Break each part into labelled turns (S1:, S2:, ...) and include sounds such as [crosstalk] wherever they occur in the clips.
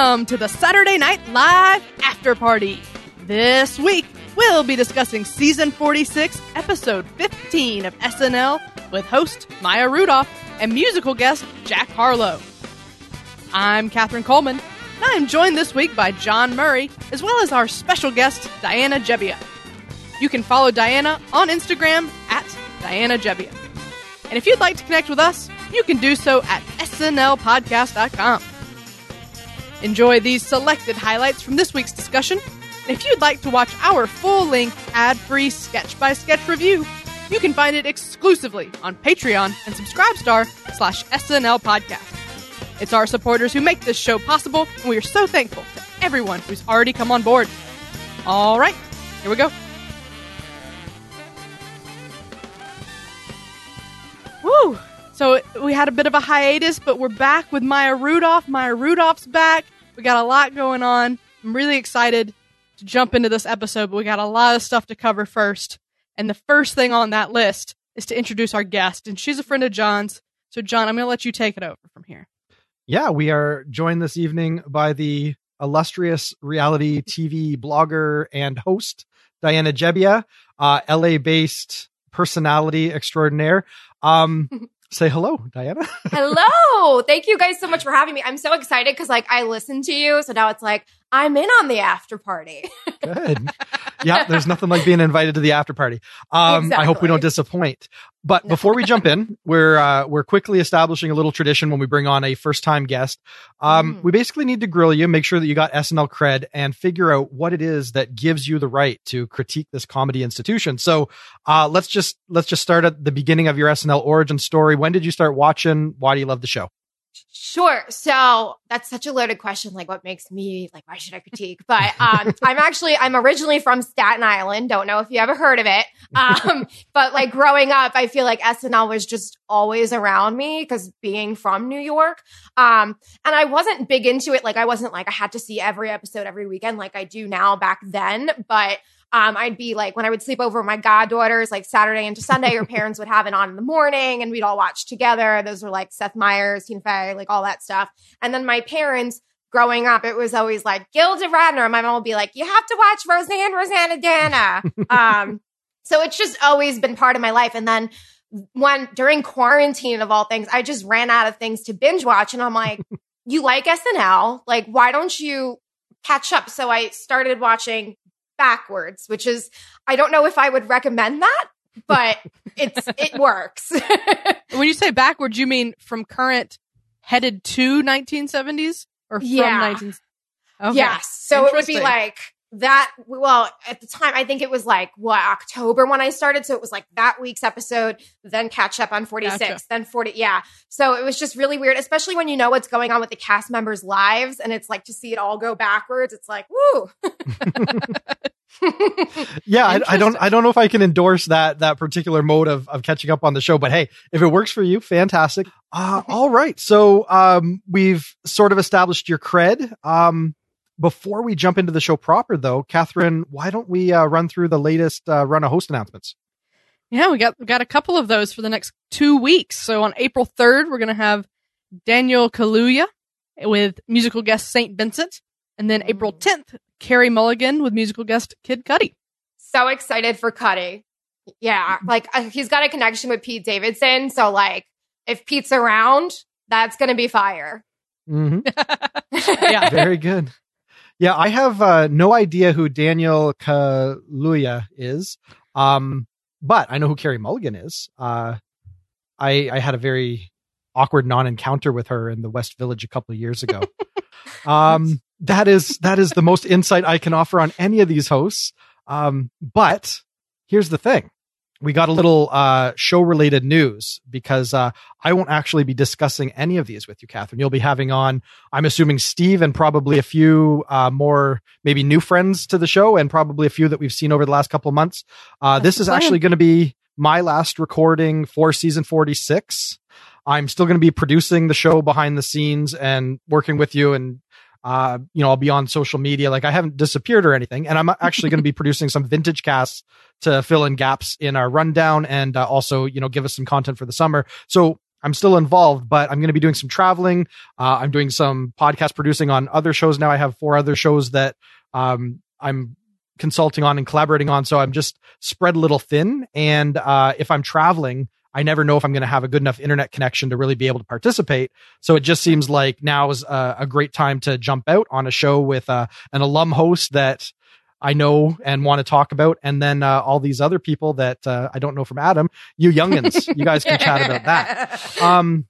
S1: Welcome to the Saturday Night Live After Party. This week, we'll be discussing season 46, episode 15 of SNL with host Maya Rudolph and musical guest Jack Harlow. I'm Katherine Coleman, and I am joined this week by John Murray, as well as our special guest, Diana Jebbia. You can follow Diana on Instagram at Diana Gebbia. And if you'd like to connect with us, you can do so at snlpodcast.com. Enjoy these selected highlights from this week's discussion. If you'd like to watch our full length, ad free sketch by sketch review, you can find it exclusively on Patreon and Subscribestar slash SNL Podcast. It's our supporters who make this show possible, and we are so thankful to everyone who's already come on board. All right, here we go. Woo! So we had a bit of a hiatus, but we're back with Maya Rudolph. Maya Rudolph's back. We got a lot going on. I'm really excited to jump into this episode, but we got a lot of stuff to cover first. And the first thing on that list is to introduce our guest, and she's a friend of John's. So, John, I'm going to let you take it over from here.
S2: Yeah, we are joined this evening by the illustrious reality TV blogger and host, Diana Jebbia, uh, LA based personality extraordinaire. Um, [laughs] say hello, Diana. [laughs]
S3: hello. Thank you guys so much for having me. I'm so excited because like I listened to you. So now it's like I'm in on the after party. [laughs]
S2: Good. Yeah, there's nothing like being invited to the after party. Um, exactly. I hope we don't disappoint. But before we jump in, [laughs] we're uh, we're quickly establishing a little tradition when we bring on a first time guest. Um, mm. We basically need to grill you, make sure that you got SNL cred, and figure out what it is that gives you the right to critique this comedy institution. So uh, let's just let's just start at the beginning of your SNL origin story. When did you start watching? Why do you love the show?
S3: Sure. So that's such a loaded question. Like, what makes me like? Why should I critique? But um, [laughs] I'm actually I'm originally from Staten Island. Don't know if you ever heard of it. Um, [laughs] but like growing up, I feel like SNL was just always around me because being from New York. Um, and I wasn't big into it. Like, I wasn't like I had to see every episode every weekend like I do now back then. But um, I'd be like, when I would sleep over my goddaughters, like Saturday into Sunday, your parents would have it on in the morning and we'd all watch together. Those were like Seth Meyers, Tina Fey, like all that stuff. And then my parents, growing up, it was always like Gilda Radner. My mom would be like, you have to watch Roseanne, Roseannadanna. [laughs] um, so it's just always been part of my life. And then when during quarantine of all things, I just ran out of things to binge watch. And I'm like, [laughs] you like SNL? Like, why don't you catch up? So I started watching backwards, which is I don't know if I would recommend that, but [laughs] it's it works. [laughs]
S1: when you say backwards, you mean from current headed to 1970s or from yeah. 19
S3: okay. Yes. So it would be like that well at the time i think it was like what october when i started. So it was like that week's episode then catch up on 46 gotcha. then 40 yeah. So it was just really weird especially when you know what's going on with the cast members lives and it's like to see it all go backwards it's like woo! [laughs]
S2: Yeah I, I, don't i don't know if i can endorse that that particular mode of, of catching up on the show but hey if it works for you fantastic. Uh, [laughs] all right. So um we've sort of established your cred. Um before we jump into the show proper, though, Catherine, why don't we uh, run through the latest uh, run of host announcements?
S1: Yeah, we got we got a couple of those for the next two weeks. So on April third, we're gonna have Daniel Kaluuya with musical guest Saint Vincent, and then April mm. tenth, Carey Mulligan with musical guest Kid Cudi.
S3: So excited for Cudi. Yeah, like uh, he's got a connection with Pete Davidson, so like if Pete's around, that's gonna be fire.
S2: Mm-hmm. [laughs] [laughs] yeah, very good. Yeah, I have uh, no idea who Daniel Kaluuya is, um, but I know who Carey Mulligan is. Uh, I, I had a very awkward non-encounter with her in the West Village a couple of years ago. [laughs] um, that is that is the most insight I can offer on any of these hosts. Um, but here's the thing: we got a little uh, show related news because uh, I won't actually be discussing any of these with you, Catherine. You'll be having on, I'm assuming, Steve and probably a few uh, more maybe new friends to the show and probably a few that we've seen over the last couple of months. Uh, this is actually going to be my last recording for season 46. I'm still going to be producing the show behind the scenes and working with you and uh, you know, I'll be on social media. Like I haven't disappeared or anything. And I'm [laughs] actually going to be producing some vintage casts to fill in gaps in our rundown and uh, also, you know, give us some content for the summer. So I'm still involved, but I'm going to be doing some traveling. Uh, I'm doing some podcast producing on other shows now. I have four other shows that um, I'm consulting on and collaborating on. So I'm just spread a little thin. And uh, if I'm traveling, I never know if I'm going to have a good enough internet connection to really be able to participate. So it just seems like now is a, a great time to jump out on a show with uh, an alum host that I know and want to talk about, and then uh, all these other people that uh, I don't know from Adam. You youngins, you guys can chat about that. [laughs] Um,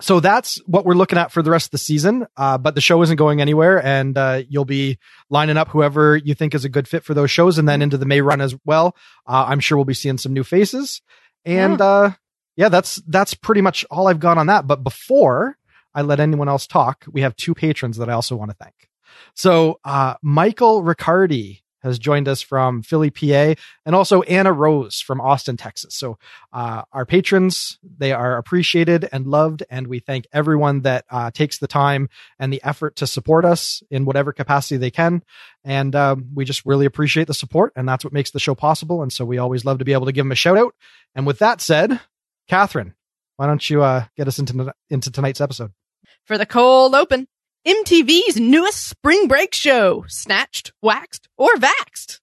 S2: so that's what we're looking at for the rest of the season. Uh, but the show isn't going anywhere, and uh, you'll be lining up whoever you think is a good fit for those shows, and then into the May run as well. Uh, I'm sure we'll be seeing some new faces, and yeah. Uh, yeah, that's that's pretty much all I've got on that. But before I let anyone else talk, we have two patrons that I also want to thank. So, uh, Michael Riccardi has joined us from Philly, PA, and also Anna Rose from Austin, Texas. So, uh, our patrons, they are appreciated and loved, and we thank everyone that uh, takes the time and the effort to support us in whatever capacity they can. And um, we just really appreciate the support, and that's what makes the show possible. And so, we always love to be able to give them a shout out. And with that said, Catherine, why don't you uh, get us into into tonight's episode?
S1: For the cold open, MTV's newest spring break show, Snatched, Waxed, or Vaxed.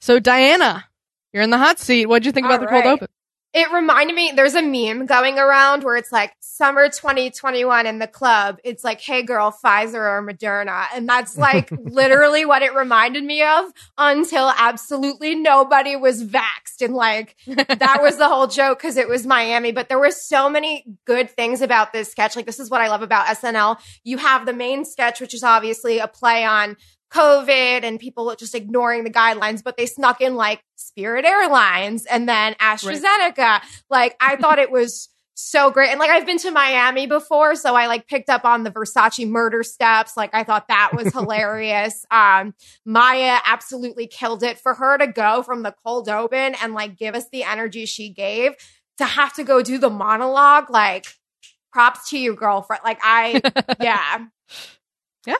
S1: So, Diana, you're in the hot seat. What'd you think All about right. the cold open?
S3: It reminded me, there's a meme going around where it's like summer 2021 in the club. It's like, hey girl, Pfizer or Moderna. And that's [laughs] like literally what it reminded me of until absolutely nobody was vaxxed. And like, that was the whole joke because it was Miami. But there were so many good things about this sketch. Like, this is what I love about SNL. You have the main sketch, which is obviously a play on COVID and people just ignoring the guidelines, but they snuck in like Spirit Airlines and then AstraZeneca. Right. Like I thought it was so great. And like I've been to Miami before, so I like picked up on the Versace murder steps. Like I thought that was [laughs] hilarious. Um Maya absolutely killed it for her to go from the cold open and like give us the energy she gave to have to go do the monologue. Like props to you, girlfriend. Like I [laughs] yeah.
S1: Yeah.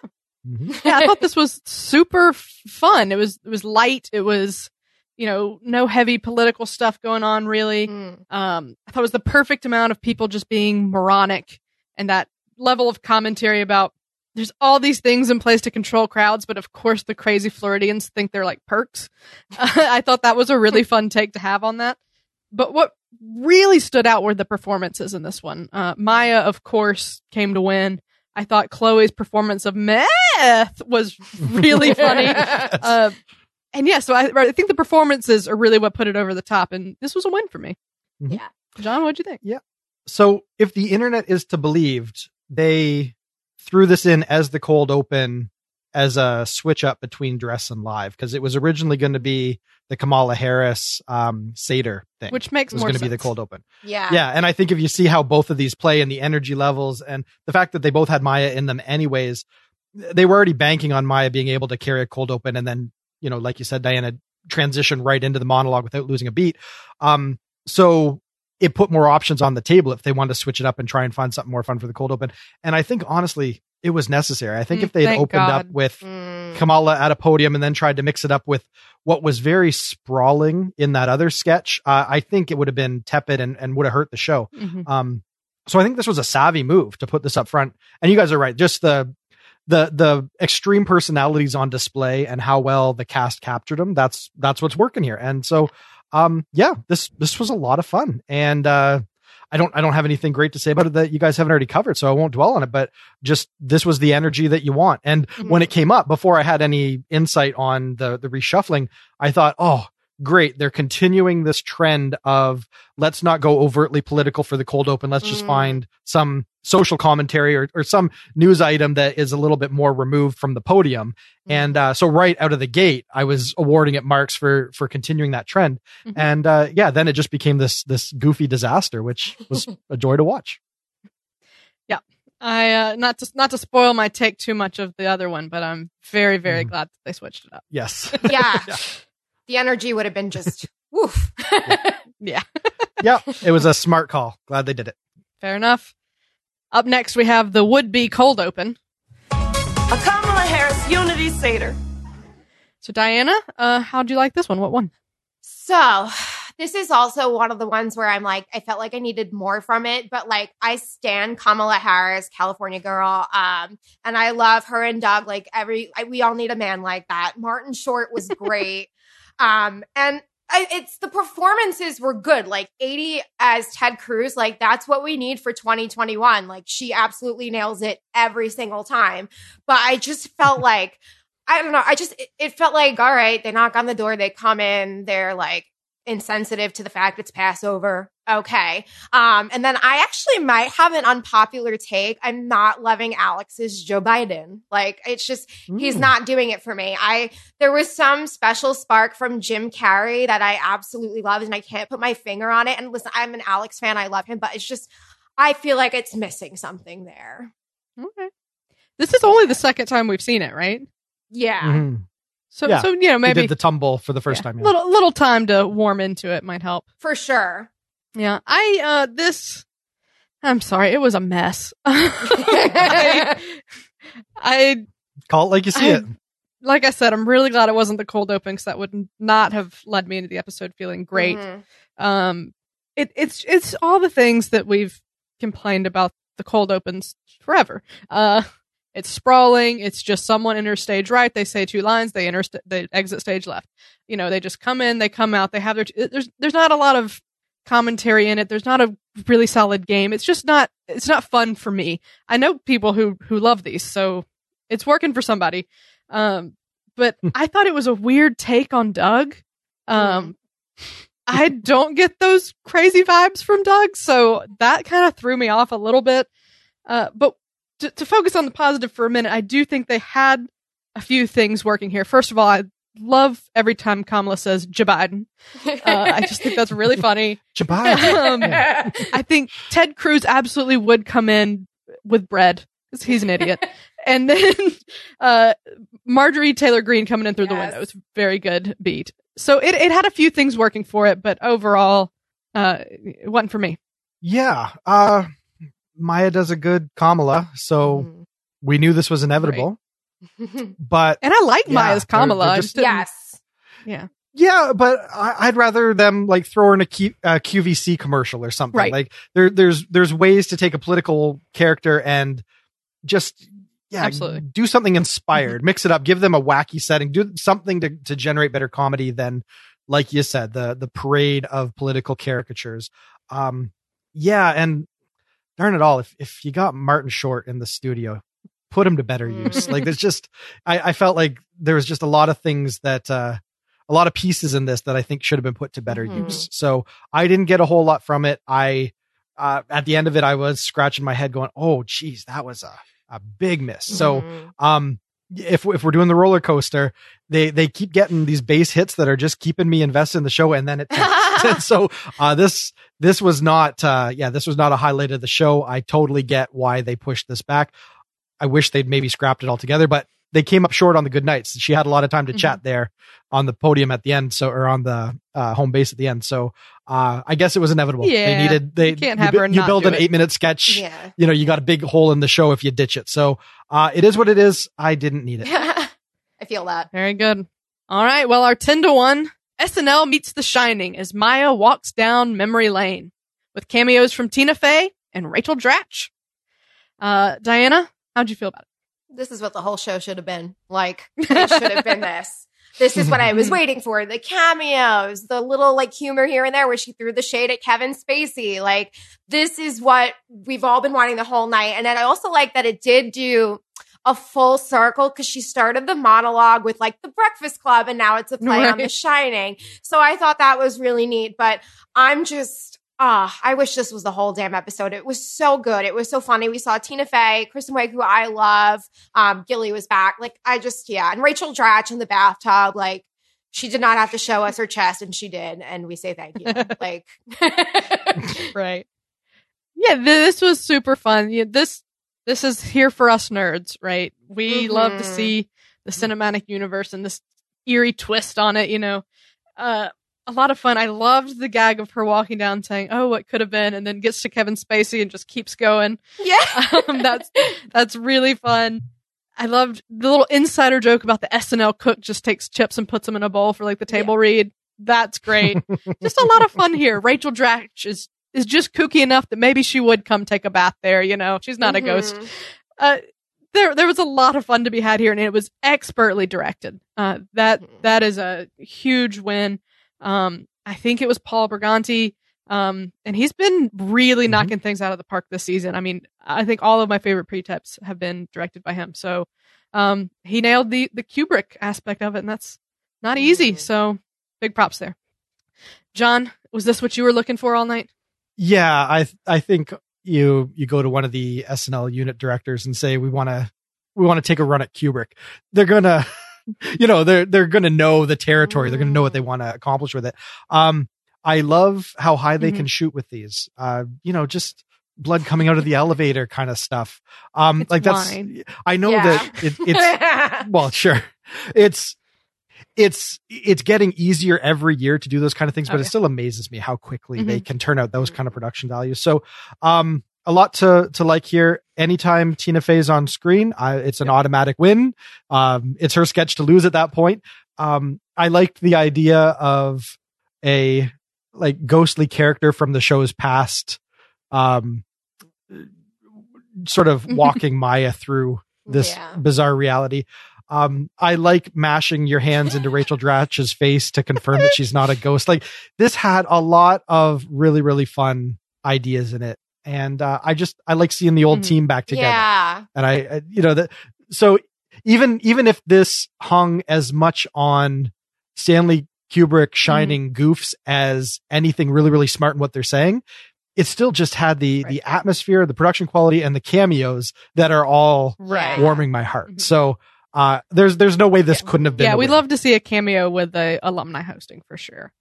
S1: Mm-hmm. yeah, [laughs] I thought this was super fun. It was it was light. It was you know no heavy political stuff going on really. Mm. Um, I thought it was the perfect amount of people just being moronic and that level of commentary about there's all these things in place to control crowds, but of course the crazy Floridians think they're like perks. [laughs] I thought that was a really [laughs] fun take to have on that. But what really stood out were the performances in this one. Uh, Maya, of course, came to win. I thought Chloe's performance of meth was really [laughs] funny. uh, and yeah, so I, I, think the performances are really what put it over the top. And this was a win for me.
S3: Mm-hmm. Yeah.
S1: John, what'd you think?
S2: Yeah. So if the internet is to believed, they threw this in as the cold open as a switch up between dress and live because it was originally going to be the Kamala Harris um Seder thing,
S1: which makes
S2: was
S1: going
S2: to be the cold open.
S3: Yeah,
S2: yeah, and I think if you see how both of these play and the energy levels and the fact that they both had Maya in them, anyways, they were already banking on Maya being able to carry a cold open and then you know, like you said, Diana transition right into the monologue without losing a beat. Um, so it put more options on the table if they wanted to switch it up and try and find something more fun for the cold open. And I think honestly, it was necessary. I think mm, if they had opened God. up with mm. Kamala at a podium and then tried to mix it up with what was very sprawling in that other sketch, uh, I think it would have been tepid and, and would have hurt the show. Mm-hmm. Um, so I think this was a savvy move to put this up front. And you guys are right. Just the the the extreme personalities on display and how well the cast captured them. That's that's what's working here. And so, um, yeah, this this was a lot of fun. And uh, I don't I don't have anything great to say about it that you guys haven't already covered, so I won't dwell on it. But just this was the energy that you want. And mm-hmm. when it came up, before I had any insight on the the reshuffling, I thought, oh, great. They're continuing this trend of let's not go overtly political for the cold open. Let's just mm. find some social commentary or, or some news item that is a little bit more removed from the podium. Mm-hmm. And uh, so right out of the gate, I was awarding it marks for for continuing that trend. Mm-hmm. And uh, yeah, then it just became this this goofy disaster, which [laughs] was a joy to watch.
S1: Yeah. I uh, not to not to spoil my take too much of the other one, but I'm very very mm. glad that they switched it up.
S2: Yes. [laughs]
S3: Yeah. yeah. The energy would have been just [laughs] woof.
S1: yeah. yeah.
S2: yeah. It was a smart call. Glad they did it.
S1: Fair enough. Up next, we have the would be cold open.
S4: A Kamala Harris Unity Seder.
S1: So, Diana, uh, how'd you like this one? What one?
S3: So, this is also one of the ones where I'm like, I felt like I needed more from it, but like I stand Kamala Harris, California girl, um, and I love her and Doug. Like every, I, we all need a man like that. Martin Short was [laughs] great, um, and I, it's the performances were good. Like Aidy as Ted Cruz, like that's what we need for 2021. Like she absolutely nails it every single time. But I just felt [laughs] like I don't know. I just it, it felt like all right. They knock on the door, they come in, they're like insensitive to the fact it's Passover. Okay. Um, and then I actually might have an unpopular take. I'm not loving Alex's Joe Biden. Like it's just mm. he's not doing it for me. I there was some special spark from Jim Carrey that I absolutely loved, and I can't put my finger on it. And listen, I'm an Alex fan. I love him, but it's just I feel like it's missing something there.
S1: Okay. This is only the second time we've seen it, right?
S3: Yeah. Mm-hmm.
S1: So, yeah. so you know, maybe
S2: did the tumble for the first yeah, time.
S1: Yeah. Little little time to warm into it might help
S3: for sure.
S1: Yeah, I uh this. I'm sorry, it was a mess. [laughs] I, I
S2: call it like you see I, it.
S1: Like I said, I'm really glad it wasn't the cold open because that would not have led me into the episode feeling great. Mm-hmm. Um, it, it's it's all the things that we've complained about the cold opens forever. Uh, it's sprawling. It's just someone enters stage right. They say two lines. They enter. St- they exit stage left. You know, they just come in. They come out. They have their. T- there's there's not a lot of commentary in it. There's not a really solid game. It's just not. It's not fun for me. I know people who who love these, so it's working for somebody. Um, but hmm. I thought it was a weird take on Doug. Um, I don't get those crazy vibes from Doug, so that kind of threw me off a little bit. Uh, but to, to focus on the positive for a minute, I do think they had a few things working here. First of all, I love every time Kamala says Joe Biden. Uh, I just think that's really [laughs] funny.
S2: Joe Biden. Um,
S1: I think Ted Cruz absolutely would come in with bread because he's an idiot. [laughs] and then uh, Marjorie Taylor Greene coming in through yes. the window. It's very good beat. So it, it had a few things working for it, but overall, uh, it wasn't for me.
S2: Yeah. Uh, Maya does a good Kamala, so mm. we knew this was inevitable. Right. [laughs] but
S1: and I like yeah, Maya's Kamala. They're, they're just,
S3: yes,
S1: yeah,
S2: yeah. But I, would rather them like throw her in a Q, uh, QVC commercial or something.
S1: Right.
S2: Like there, there's there's ways to take a political character and just yeah,
S1: Absolutely.
S2: do something inspired, mix it up, give them a wacky setting, do something to to generate better comedy than like you said the the parade of political caricatures. Um, yeah, and darn it all, if if you got Martin Short in the studio, put him to better use. like there's just I, I felt like there was just a lot of things that uh a lot of pieces in this that I think should have been put to better mm-hmm. use. So I didn't get a whole lot from it. I uh at the end of it I was scratching my head going, "Oh geez, that was a a big miss." Mm-hmm. So um if if we're doing the roller coaster, they they keep getting these base hits that are just keeping me invested in the show, and then it. [laughs] [laughs] so uh, this this was not uh, yeah this was not a highlight of the show. I totally get why they pushed this back. I wish they'd maybe scrapped it altogether, but they came up short on the good nights. She had a lot of time to mm-hmm. chat there on the podium at the end, so or on the uh, home base at the end. So uh, I guess it was inevitable.
S1: Yeah,
S2: they needed they
S1: you can't have you, her.
S2: You build an
S1: it.
S2: eight minute sketch.
S3: Yeah.
S2: you know you got a big hole in the show if you ditch it. So uh, it is what it is. I didn't need it. [laughs]
S3: I feel that.
S1: Very good. All right. Well, our ten to one SNL meets The Shining as Maya walks down memory lane with cameos from Tina Fey and Rachel Dratch. Uh, Diana, how'd you feel about it?
S3: this is what the whole show should have been. Like, [laughs] it should have been this. This is what I was [laughs] waiting for. The cameos, the little like humor here and there where she threw the shade at Kevin Spacey. Like, this is what we've all been wanting the whole night. And then I also like that it did do a full circle because she started the monologue with like the Breakfast Club and now it's a play right. on The [laughs] Shining. So I thought that was really neat. But I'm just, Ah, I wish this was the whole damn episode. It was so good. It was so funny. We saw Tina Fey, Kristen Wiig, who I love. Um, Gilly was back. Like, I just, yeah. And Rachel Dratch in the bathtub. Like, she did not have to show us her chest, and she did. And we say thank you. [laughs] like, [laughs]
S1: right. Yeah, this was super fun. Yeah, this, this is here for us nerds, right? We mm-hmm. love to mm-hmm. see the cinematic universe and this eerie twist on it, you know. Uh, a lot of fun. I loved the gag of her walking down saying, "Oh, what could have been," and then gets to Kevin Spacey and just keeps going.
S3: Yeah, [laughs]
S1: um, that's that's really fun. I loved the little insider joke about the SNL cook just takes chips and puts them in a bowl for like the table yeah. read. That's great. just a lot of fun here. Rachel Dratch is is just kooky enough that maybe she would come take a bath there. You know, she's not mm-hmm. a ghost. Uh, there there was a lot of fun to be had here, and it was expertly directed. Uh, that mm-hmm. that is a huge win. Um, I think it was Paul Briganti. Um, and he's been really mm-hmm. knocking things out of the park this season. I mean, I think all of my favorite pre-tapes have been directed by him. So, um, he nailed the, the Kubrick aspect of it and that's not easy. Mm-hmm. So big props there. John, was this what you were looking for all night?
S2: Yeah, I, I think you, you go to one of the SNL unit directors and say, we want to, we want to take a run at Kubrick. They're going [laughs] to, you know, they're, they're going to know the territory. They're going to know what they want to accomplish with it. Um, I love how high they mm-hmm. can shoot with these. Uh, you know, just blood coming out of the elevator kind of stuff. Um,
S1: it's
S2: like that's,
S1: wine.
S2: I know yeah. that it, it's, well, sure. It's, it's, it's getting easier every year to do those kind of things, but it still amazes me how quickly mm-hmm. they can turn out those kind of production values. So, um, a lot to to like here. Anytime Tina Fey's on screen, I, it's an automatic win. Um, it's her sketch to lose at that point. Um, I liked the idea of a like ghostly character from the show's past um sort of [laughs] walking Maya through this yeah. bizarre reality. Um, I like mashing your hands into Rachel Dratch's face to confirm that she's not a ghost. Like this had a lot of really, really fun ideas in it. And, uh, I just, I like seeing the old mm-hmm. team back together.
S3: Yeah.
S2: And I, I you know, that, so even, even if this hung as much on Stanley Kubrick mm-hmm. shining mm. goofs as anything really, really smart in what they're saying. It still just had the right. the atmosphere, the production quality, and the cameos that are all right. warming my heart. Mm-hmm. So uh, there's there's no way this
S1: yeah.
S2: couldn't have been.
S1: Yeah, we'd love to see a cameo with the alumni hosting for sure.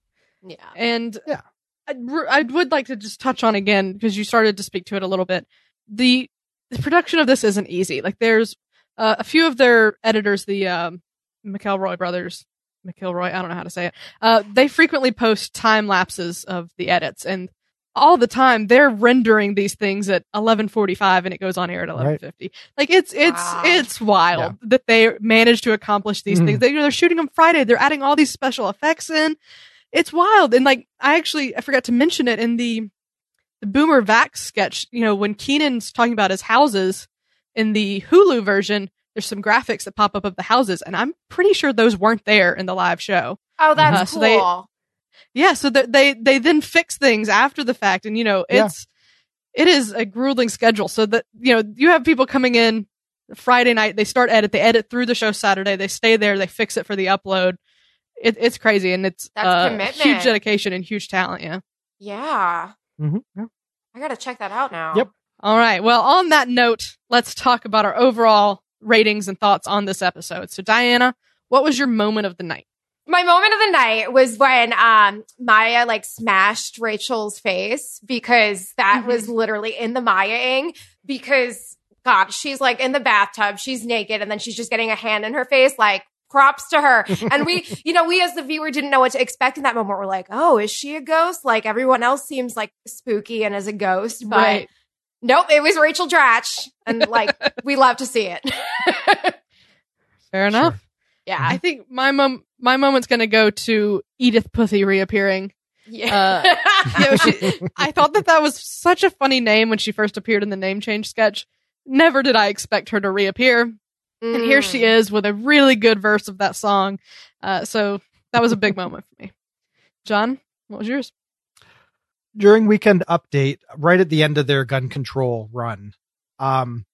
S3: Yeah,
S1: and yeah, I, I would like to just touch on again because you started to speak to it a little bit. The the production of this isn't easy. Like there's uh, a few of their editors, the um, McElroy brothers, McIlroy, I don't know how to say it. Uh, they frequently post time lapses of the edits and all the time they're rendering these things at 11:45 and it goes on air at 11:50. Right. Like it's it's wow. it's wild yeah. that they managed to accomplish these mm. things. They, you know, they're shooting them Friday. They're adding all these special effects in. It's wild. And like I actually I forgot to mention it in the the Boomer Vax sketch, you know, when Kenan's talking about his houses in the Hulu version, there's some graphics that pop up of the houses, and I'm pretty sure those weren't there in the live show.
S3: Oh, that's uh, so
S1: cool. They, yeah, so they they then fix things after the fact, and you know it's yeah. it is a grueling schedule. So that you know you have people coming in Friday night, they start edit, they edit through the show Saturday, they stay there, they fix it for the upload. It, it's crazy, and it's uh, huge dedication and huge talent. Yeah,
S3: yeah.
S2: Mm-hmm. yeah.
S3: I gotta check that out now.
S2: Yep.
S1: All right. Well, on that note, let's talk about our overall ratings and thoughts on this episode. So, Diana, what was your moment of the night?
S3: My moment of the night was when um, Maya like smashed Rachel's face because that mm-hmm. was literally in the Maya-ing because God, she's like in the bathtub, she's naked, and then she's just getting a hand in her face, like props to her. and we, [laughs] you know, we as the viewer didn't know what to expect in that moment. We're like, oh, is she a ghost? Like everyone else seems like spooky and as a ghost, but right. Nope, it was Rachel Dratch, and like [laughs] we love to see it. [laughs]
S1: Fair enough. Sure.
S3: Yeah,
S1: I think my mom, my moment's gonna go to Edith Puthie reappearing.
S3: Yeah, uh, [laughs]
S1: you know, she, I thought that that was such a funny name when she first appeared in the name change sketch. Never did I expect her to reappear, mm. and here she mm. is with a really good verse of that song. Uh, so that was a big moment for me. John, what was yours?
S2: during weekend update, right at the end of their gun control run, um,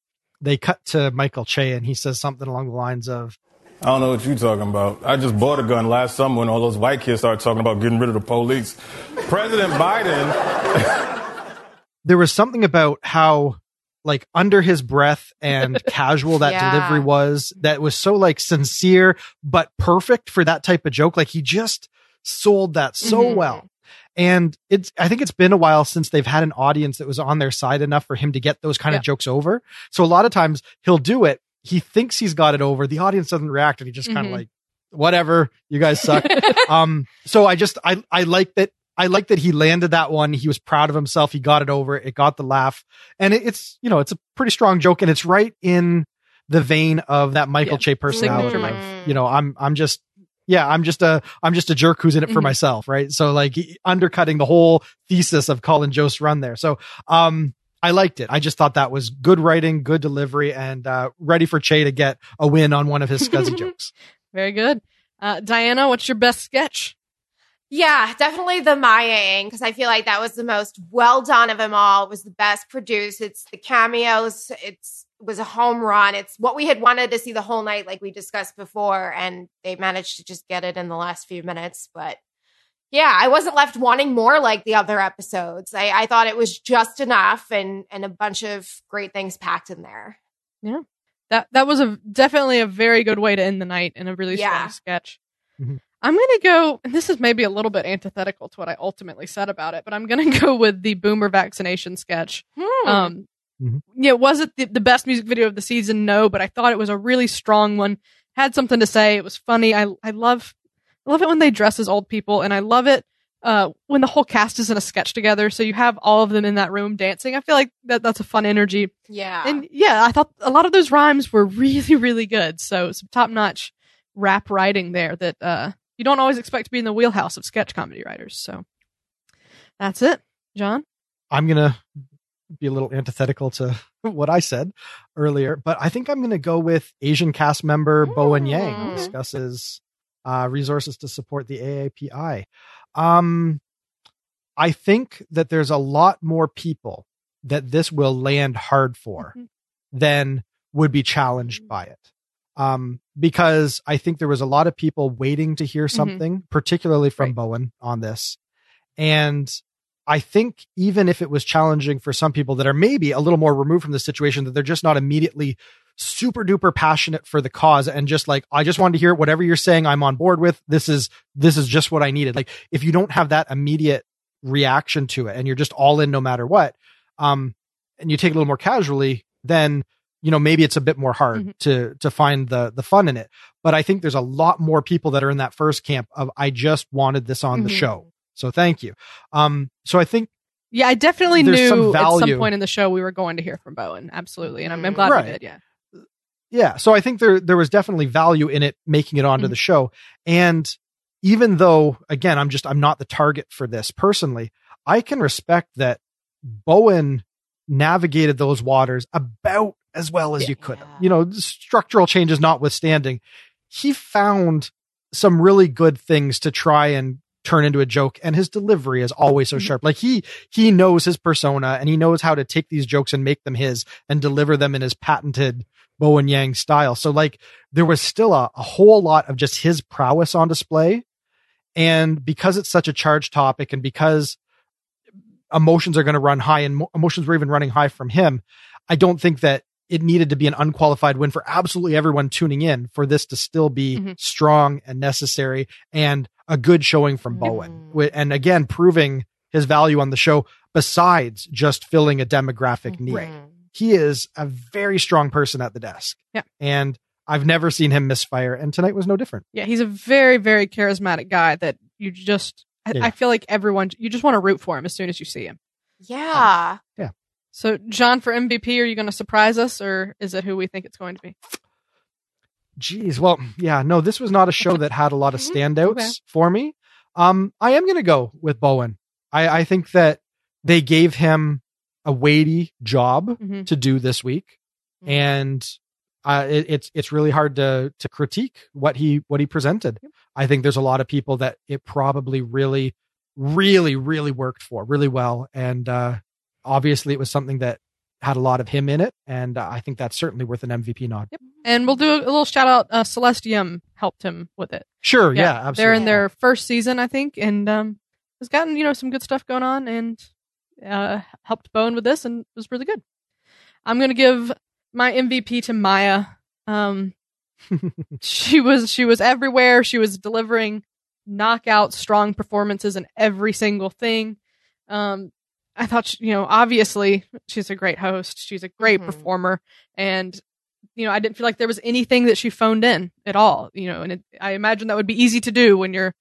S2: they cut to Michael Che and he says something along the lines of,
S5: I don't know what you're talking about. I just bought a gun last summer when all those white kids started talking about getting rid of the police. President Biden. [laughs]
S2: there was something about how like under his breath and [laughs] casual that yeah. delivery was that was so like sincere but perfect for that type of joke. Like he just sold that so mm-hmm. well. And it's, I think it's been a while since they've had an audience that was on their side enough for him to get those kind yeah. of jokes over. So a lot of times he'll do it. He thinks he's got it over. The audience doesn't react and he just kind of mm-hmm. like, whatever, you guys suck. [laughs] um, so I just, I, I like that. I like that he landed that one. He was proud of himself. He got it over. It got the laugh and it, it's, you know, it's a pretty strong joke and it's right in the vein of that Michael yeah. Che personality. You know, I'm, I'm just, Yeah, I'm just a I'm just a jerk who's in it for
S1: Mhm.
S2: myself, right? So like undercutting the whole thesis of Colin Jost run there. So um I liked it. I just thought that was good writing, good delivery, and uh ready for Che to get a win on one of his scuzzy [laughs] jokes.
S1: Very good. Uh, Diana, what's your best sketch?
S3: Yeah, definitely the Mayaing because I feel like that was the most well done of them all. It was the best produced. It's the cameos. It's it was a home run. It's what we had wanted to see the whole night, like we discussed before, and they managed to just get it in the last few minutes. But yeah, I wasn't left wanting more like the other episodes. I, I thought it was just enough and and a bunch of great things packed in there. Yeah.
S1: That that was a definitely a very good way to end the night and a really
S3: Yeah.
S1: strong sketch.
S2: Mhm.
S1: I'm gonna go, and this is maybe a little bit antithetical to what I ultimately said about it, but I'm gonna [laughs] go with the boomer vaccination sketch.
S3: Hmm.
S1: Um,
S2: Mhm.
S1: yeah, was it the, the best music video of the season? No, but I thought it was a really strong one. Had something to say. It was funny. I I love I love it when they dress as old people, and I love it uh, when the whole cast is in a sketch together. So you have all of them in that room dancing. I feel like that that's a fun energy.
S3: yeah.
S1: And yeah, I thought a lot of those rhymes were [laughs] really really good. So some top notch rap writing there that uh, you don't always expect to be in the wheelhouse of sketch comedy writers. So that's it, John.
S2: I'm gonna be a little antithetical to [laughs] what I said earlier, but I think I'm gonna go with Asian cast member Bowen Yang
S3: Mm.
S2: discusses uh, resources to support the AAPI. Um, I think that there's a lot more people that this will land hard for
S1: Mhm.
S2: than would be challenged by it. Um, because I think there was a lot of people waiting to hear something, particularly from
S1: Right.
S2: Bowen on this. And I think even if it was challenging for some people that are maybe a little more removed from the situation, that they're just not immediately super duper passionate for the cause and just like, I just wanted to hear whatever you're saying, I'm on board with. This is, this is just what I needed. Like if you don't have that immediate reaction to it and you're just all in no matter what, um, and you take it a little more casually, then you know maybe it's a bit more hard
S1: Mhm.
S2: to to find the the fun in it. But I think there's a lot more people that are in that first camp of I just wanted this on the
S1: Mhm.
S2: show. So thank you. Um, so I think
S1: Yeah, I definitely
S2: There's some
S1: knew at some point in the show we were going to hear from Bowen. Absolutely. And I'm, I'm
S3: Mhm.
S1: glad
S2: Right.
S1: we did. Yeah.
S2: yeah so i think there there was definitely value in it making it onto
S1: Mhm.
S2: the show and even though again i'm just i'm not the target for this personally i can respect that bowen navigated those waters about as well as
S1: Yeah.
S2: you could
S3: Yeah.
S2: you know structural changes notwithstanding he found some really good things to try and turn into a joke and his delivery is always so
S1: Mhm.
S2: sharp like he he knows his persona and he knows how to take these jokes and make them his and deliver them in his patented Bowen Yang style. So like there was still a, a whole lot of just his prowess on display. And because it's such a charged topic and because emotions are going to run high and mo- emotions were even running high from him, I don't think that it needed to be an unqualified win for absolutely everyone tuning in for this to still be
S1: Mhm.
S2: strong and necessary and a good showing from Bowen.
S3: Mhm.
S2: Wi- And again, proving his value on the show besides just filling a demographic need
S3: Mhm.
S2: he is a very strong person at the desk.
S1: Yeah.
S2: And I've never seen him misfire, and tonight was no different.
S1: Yeah. He's a very, very charismatic guy that you just, I,
S2: Yeah.
S1: I feel like everyone, you just want to root for him as soon as you see him.
S3: Yeah. Yeah.
S1: So, John, for MVP, are you going to surprise us or is it who we think it's going to be?
S2: Geez, well, yeah, no, this was not a show that had a lot of standouts
S1: Okay.
S2: for me. Um, I am going to go with Bowen. I, I think that they gave him a weighty job
S1: Mhm.
S2: to do this week,
S3: Mhm.
S2: and uh, it, it's it's really hard to to critique what he what he presented. I think there's a lot of people that it probably really, really, really worked for really well, and uh, obviously it was something that had a lot of him in it, and uh, I think that's certainly worth an MVP nod.
S1: And we'll do a, little shout out. Uh, Celeste Yim helped him with it.
S2: Sure,
S1: Yeah,
S2: yeah, absolutely.
S1: They're in their first season, I think, and um, has gotten you know some good stuff going on, and uh, helped Bowen with this, and was really good. I'm gonna give my MVP to Maya. Um, [laughs] she was she was everywhere. She was delivering knockout strong performances in every single thing. Um, I thought she, you know obviously she's a great host. She's a great
S3: Mhm.
S1: performer, and you know I didn't feel like there was anything that she phoned in at all. You know, and it, I imagine that would be easy to do when you're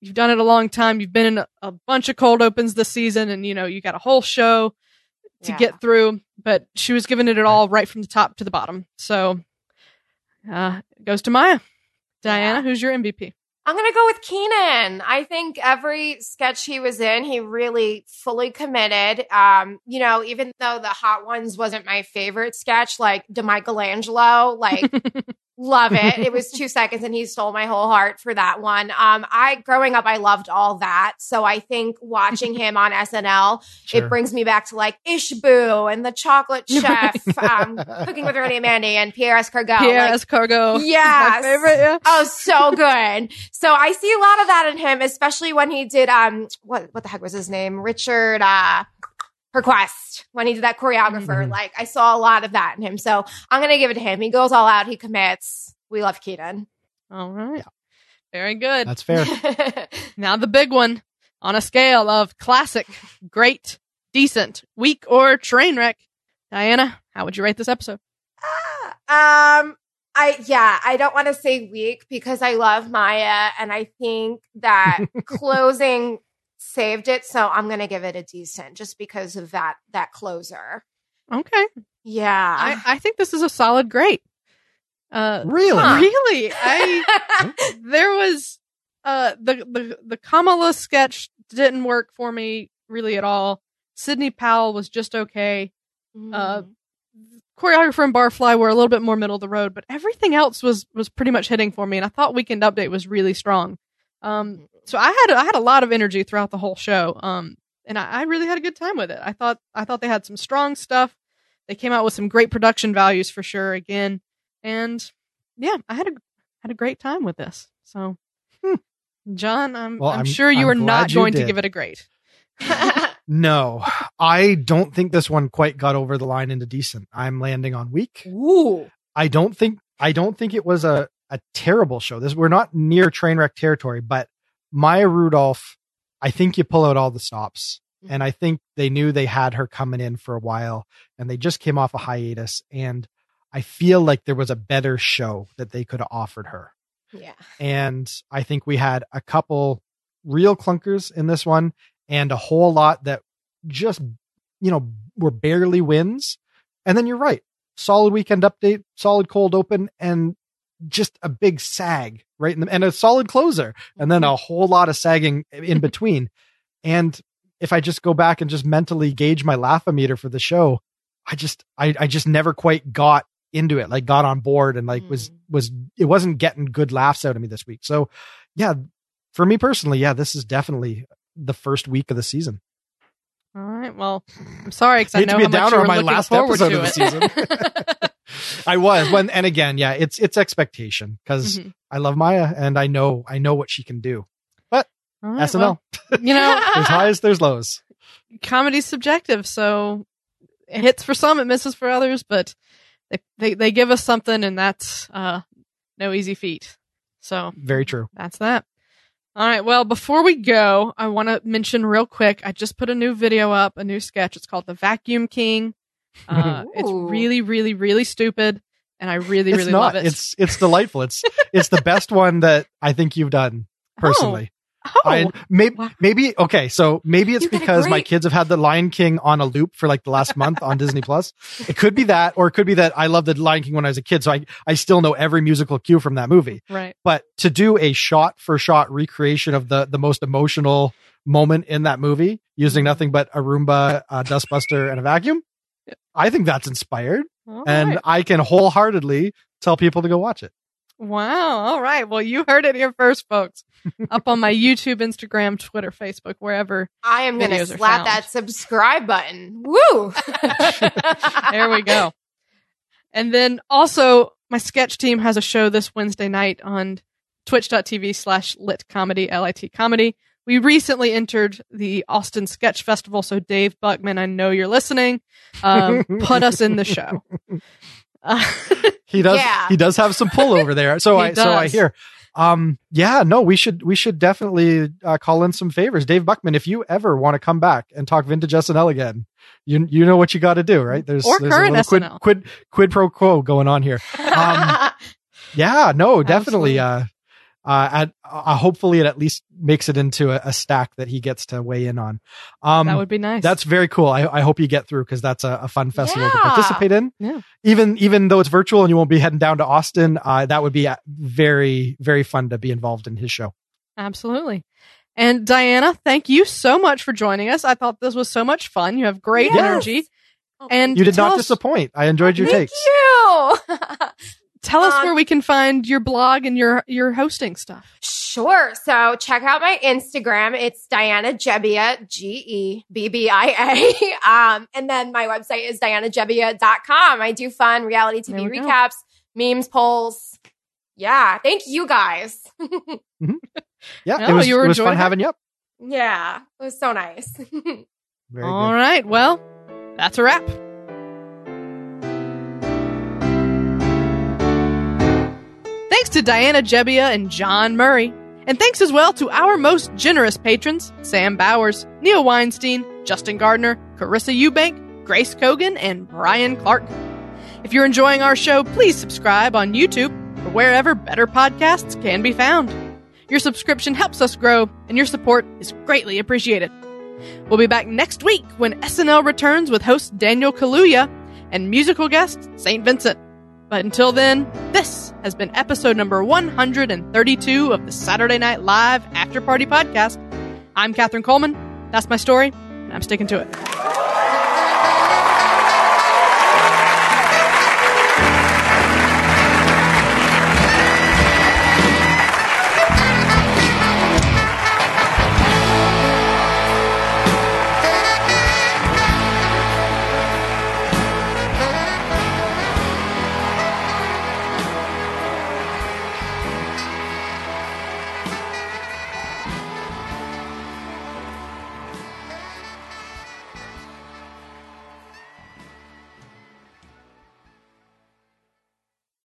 S1: you've done it a long time. You've been in a, a bunch of cold opens this season, and you know you got a whole show to
S3: Yeah.
S1: get through. But she was giving it it all right from the top to the bottom. So uh, it goes to Maya. Diana,
S3: Yeah.
S1: who's your MVP?
S3: I'm gonna go with Kenan. I think every sketch he was in, he really fully committed. Um, you know, even though the Hot Ones wasn't my favorite sketch, like DeMichelangelo, like [laughs] love it. It was [laughs] two seconds and he stole my whole heart for that one. Um, I growing up, I loved all that. So I think watching [laughs] him on SNL,
S2: Sure.
S3: it brings me back to like Ishboo and the Chocolate [laughs] Chef, um, Cooking with Randy and Mandy and Pierre Escargot.
S1: Pierre
S3: like,
S1: Escargot.
S3: Yes.
S1: My favorite, yeah.
S3: Oh, so good. so I see a lot of that in him, especially when he did um what what the heck was his name? Richard uh Perquest. When he did that choreographer.
S2: Mhm.
S3: Like I saw a lot of that in him. So I'm gonna give it to him. He goes all out, he commits. We love Kenan.
S1: All right. Very good.
S2: That's fair. [laughs]
S1: Now the big one on a scale of classic, great, decent, weak, or train wreck. Diana, how would you rate this episode?
S3: um I yeah, I don't want to say weak because I love Maya and I think that [laughs] closing saved it. So I'm gonna give it a decent just because of that that closer.
S1: Okay.
S3: Yeah.
S1: I, I think this is a solid great. Uh,
S2: Really?
S3: Huh.
S1: really? I [laughs] there was uh the the the Kamala sketch didn't work for me really at all. Sidney Powell was just okay. Uh,
S3: Mm.
S1: choreographer and barfly were a little bit more middle of the road, but everything else was was pretty much hitting for me. And I thought Weekend Update was really strong. Um, so I had I had a lot of energy throughout the whole show. Um, and I, I really had a good time with it. I thought I thought they had some strong stuff. They came out with some great production values for sure. Again, and yeah, I had a had a great time with this. So, hmm. John, I'm
S2: Well,
S1: I'm,
S2: I'm-
S1: sure you
S2: I'm
S1: are not
S2: you
S1: going to give it a grade. [laughs]
S2: No, I don't think this one quite got over the line into decent. I'm landing on weak.
S3: Ooh.
S2: I don't think I don't think it was a a terrible show. This we're not near train wreck territory, but Maya Rudolph, I think you pull out all the stops. Mm-hmm. And I think they knew they had her coming in for a while and they just came off a hiatus and I feel like there was a better show that they could have offered her.
S3: Yeah.
S2: And I think we had a couple real clunkers in this one and a whole lot that just, you know, were barely wins. And then you're right. Solid weekend update, solid cold open, and just a big sag right in the, and a solid closer, and then a whole lot of sagging in between. And if I just go back and just mentally gauge my laughometer for the show, I just, I, I just never quite got into it, like got on board and like was,
S3: Mm.
S2: was, it wasn't getting good laughs out of me this week. So yeah, for me personally, yeah, this is definitely the first week of the season.
S1: All right. Well, I'm sorry because I
S2: Hate to
S1: know
S2: be
S1: how much
S2: downer
S1: you were
S2: on my
S1: looking
S2: last
S1: forward
S2: episode
S1: to
S2: of the
S1: it. [laughs]
S2: I was when, and again, yeah, it's, it's expectation because
S1: Mhm.
S2: I love Maya and I know, I know what she can do.
S1: All right,
S2: SNL,
S1: well, you know, [laughs]
S2: there's highs, there's lows.
S1: comedy's subjective, so it hits for some, it misses for others, but they they, they give us something, and that's uh, no easy feat. So
S2: Very true.
S1: that's that. All right. Well, before we go, I want to mention real quick. I just put a new video up, a new sketch. It's called the Vacuum King. Uh, it's really, really, really stupid, and I really,
S2: it's
S1: really
S2: not.
S1: love it.
S2: It's it's delightful. It's it's the best one that I think you've done [laughs] personally.
S1: oh,
S2: I maybe
S1: wow.
S2: maybe okay, so maybe it's
S3: You
S2: because my kids have had the Lion King on a loop for like the last month on Disney Plus. It could be that, or it could be that I loved the Lion King when I was a kid, so I I still know every musical cue from that movie.
S1: right.
S2: But to do a shot for shot recreation of the the most emotional moment in that movie using nothing but a Roomba, a dustbuster, and a vacuum, I think that's inspired,
S1: All
S2: and
S1: right.
S2: I can wholeheartedly tell people to go watch it.
S1: Wow. All right. Well, you heard it here first, folks. [laughs] Up on my YouTube, Instagram, Twitter, Facebook, wherever.
S3: I am going to slap that subscribe button. Woo! [laughs]
S1: There we go. And then also, my sketch team has a show this Wednesday night on twitch.tv slash lit comedy, L-I-T comedy. We recently entered the Austin Sketch Festival. So Dave Buckman, I know you're listening. Um, put us in the show. Uh, [laughs]
S2: He does.
S3: Yeah.
S2: He does have some pull over there. So [laughs]
S1: He
S2: I. So I hear. Um. Yeah. No. We should. We should definitely uh, call in some favors. Dave Buckman, if you ever want to come back and talk vintage SNL again, you you know what you got to do, right? There's
S1: Or
S2: there's
S1: current
S2: a little quid, quid quid pro quo going on here. Um, [laughs] Yeah. No. Definitely. Uh. Uh, at, uh, hopefully it at least makes it into a, a, stack that he gets to weigh in on.
S1: Um, that would be nice.
S2: That's very cool. I, I hope you get through because that's a, a, fun festival yeah. to participate in.
S1: Yeah.
S2: Even even though it's virtual and you won't be heading down to Austin, uh, that would be uh, very very fun to be involved in his show.
S1: Absolutely. And Diana, thank you so much for joining us. I thought this was so much fun. You have great yes. energy. Oh, and
S2: you did not us- disappoint. I enjoyed your
S3: thank
S2: takes.
S3: You. [laughs]
S1: Tell us um, where we can find your blog and your your hosting stuff.
S3: Sure. So check out my Instagram. It's Diana Gebbia, G E B B I A. [laughs] Um, and then my website is dianagebbia.com. I do fun reality TV recaps, go. memes, polls. Yeah. Thank you guys. [laughs]
S2: mm-hmm. [laughs] Yeah. No, it was, you were it was fun having you up.
S3: Yeah. It was so nice.
S1: All good. right. Well, that's a wrap. Thanks to Diana Gebbia and John Murray. And thanks as well to our most generous patrons Sam Bowers, Neil Weinstein, Justin Gardner, Carissa Eubank, Grace Kogan, and Brian Clark. If you're enjoying our show, please subscribe on YouTube or wherever better podcasts can be found. Your subscription helps us grow, and your support is greatly appreciated. We'll be back next week when SNL returns with host Daniel Kaluuya and musical guest St. Vincent. But until then, this has been episode number 132 of the Saturday Night Live After Party Podcast. I'm Katherine Coleman. That's my story, and I'm sticking to it.